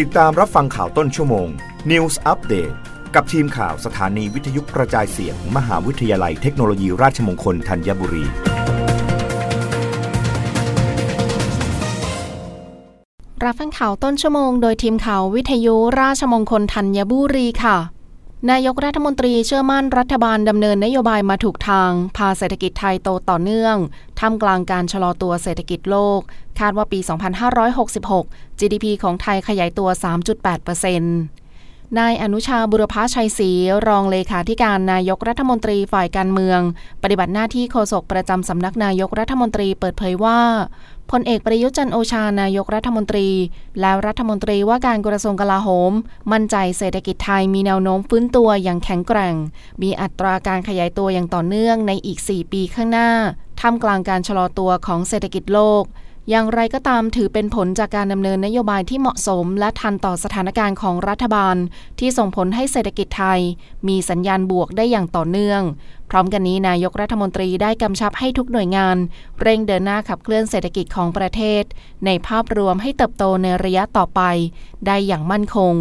ติดตามรับฟังข่าวต้นชั่วโมง News Update กับทีมข่าวสถานีวิทยุกระจายเสียงมมหาวิทยาลัยเทคโนโลยีราชมงคลธัญบุรี รับฟังข่าวต้นชั่วโมงโดยทีมข่าววิทยุราชมงคลธัญบุรีค่ะ นายกรัฐมนตรีเชื่อมั่นรัฐบาลดำเนินนโยบายมาถูกทาง พาเศรษฐกิจไทยโตต่อเนื่อง ท่ามกลางการชะลอตัวเศรษฐกิจโลก คาดว่าปี 2566 GDP ของไทยขยายตัว 3.8%นายอนุชาบุรพชัยศรีรองเลขาธิการนายกรัฐมนตรีฝ่ายการเมือง ปฏิบัติหน้าที่โฆษกประจำสำนักนายกรัฐมนตรีเปิดเผยว่าพลเอกประยุจันโอชานายกรัฐมนตรี และรัฐมนตรีว่าการกระทรวงกลาโหม มั่นใจเศรษฐกิจไทยมีแนวโน้มฟื้นตัวอย่างแข็งแกร่ง มีอัตราการขยายตัวอย่างต่อเนื่องในอีก 4 ปีข้างหน้า ท่ามกลางการชะลอตัวของเศรษฐกิจโลก อย่างไรก็ตามถือเป็นผลจากการดำเนินนโยบายที่เหมาะสม และทันต่อสถานการณ์ของรัฐบาล ที่ส่งผลให้เศรษฐกิจไทย มีสัญญาณบวกได้อย่างต่อเนื่อง พร้อมกันนี้นายกรัฐมนตรีได้กำชับให้ทุกหน่วยงาน เร่งเดินหน้าขับเคลื่อนเศรษฐกิจของประเทศ ในภาพรวมให้เติบโตในระยะต่อไป ได้อย่างมั่นคง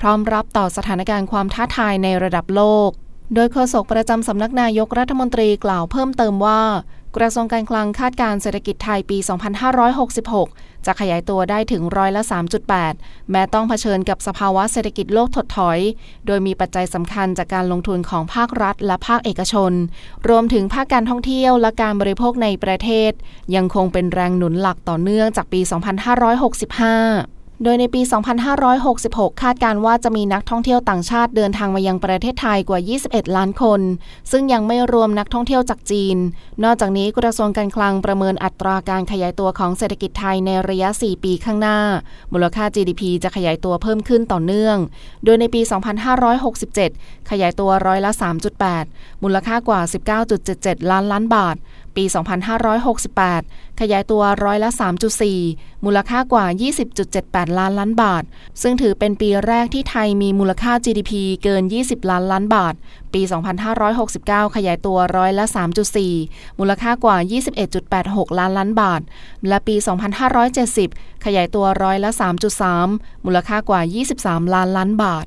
พร้อมรับต่อสถานการณ์ความท้าทายในระดับโลกโดยโฆษกประจำสำนักนายกรัฐมนตรีกล่าวเพิ่มเติมว่า กระทรวงการคลังคาดการเศรษฐกิจไทยปี 2566 จะขยายตัวได้ถึงร้อยละ 3.8 แม้ต้องเผชิญกับสภาวะเศรษฐกิจโลกถดถอย โดยมีปัจจัยสำคัญจากการลงทุนของภาครัฐและภาคเอกชน รวมถึงภาคการท่องเที่ยวและการบริโภคในประเทศ ยังคงเป็นแรงหนุนหลักต่อเนื่องจากปี 2565 โดยในปี 2566 คาดการว่าจะมีนักท่องเที่ยวต่างชาติเดินทางมายังประเทศไทยกว่า 21 ล้านคน ซึ่งยังไม่รวมนักท่องเที่ยวจากจีน นอกจากนี้กระทรวงการคลังประเมินอัตราการขยายตัวของเศรษฐกิจไทยในระยะ 4 ปีข้างหน้า มูลค่า GDP จะขยายตัวเพิ่มขึ้นต่อเนื่อง โดยในปี 2567 ขยายตัวร้อยละ 3.8 มูลค่ากว่า 19.77 ล้านล้านบาท ปี 2568 ขยายตัวร้อยละ 3.4 มูลค่ากว่า 20.78 ล้านล้านบาท ซึ่งถือเป็นปีแรกที่ไทยมีมูลค่า GDP เกิน 20 ล้านล้านบาท ปี 2569 ขยายตัวร้อยละ 3.4 มูลค่ากว่า 21.86 ล้านล้านบาท และปี 2570 ขยายตัวร้อยละ 3.3 มูลค่ากว่า 23 ล้านล้านบาท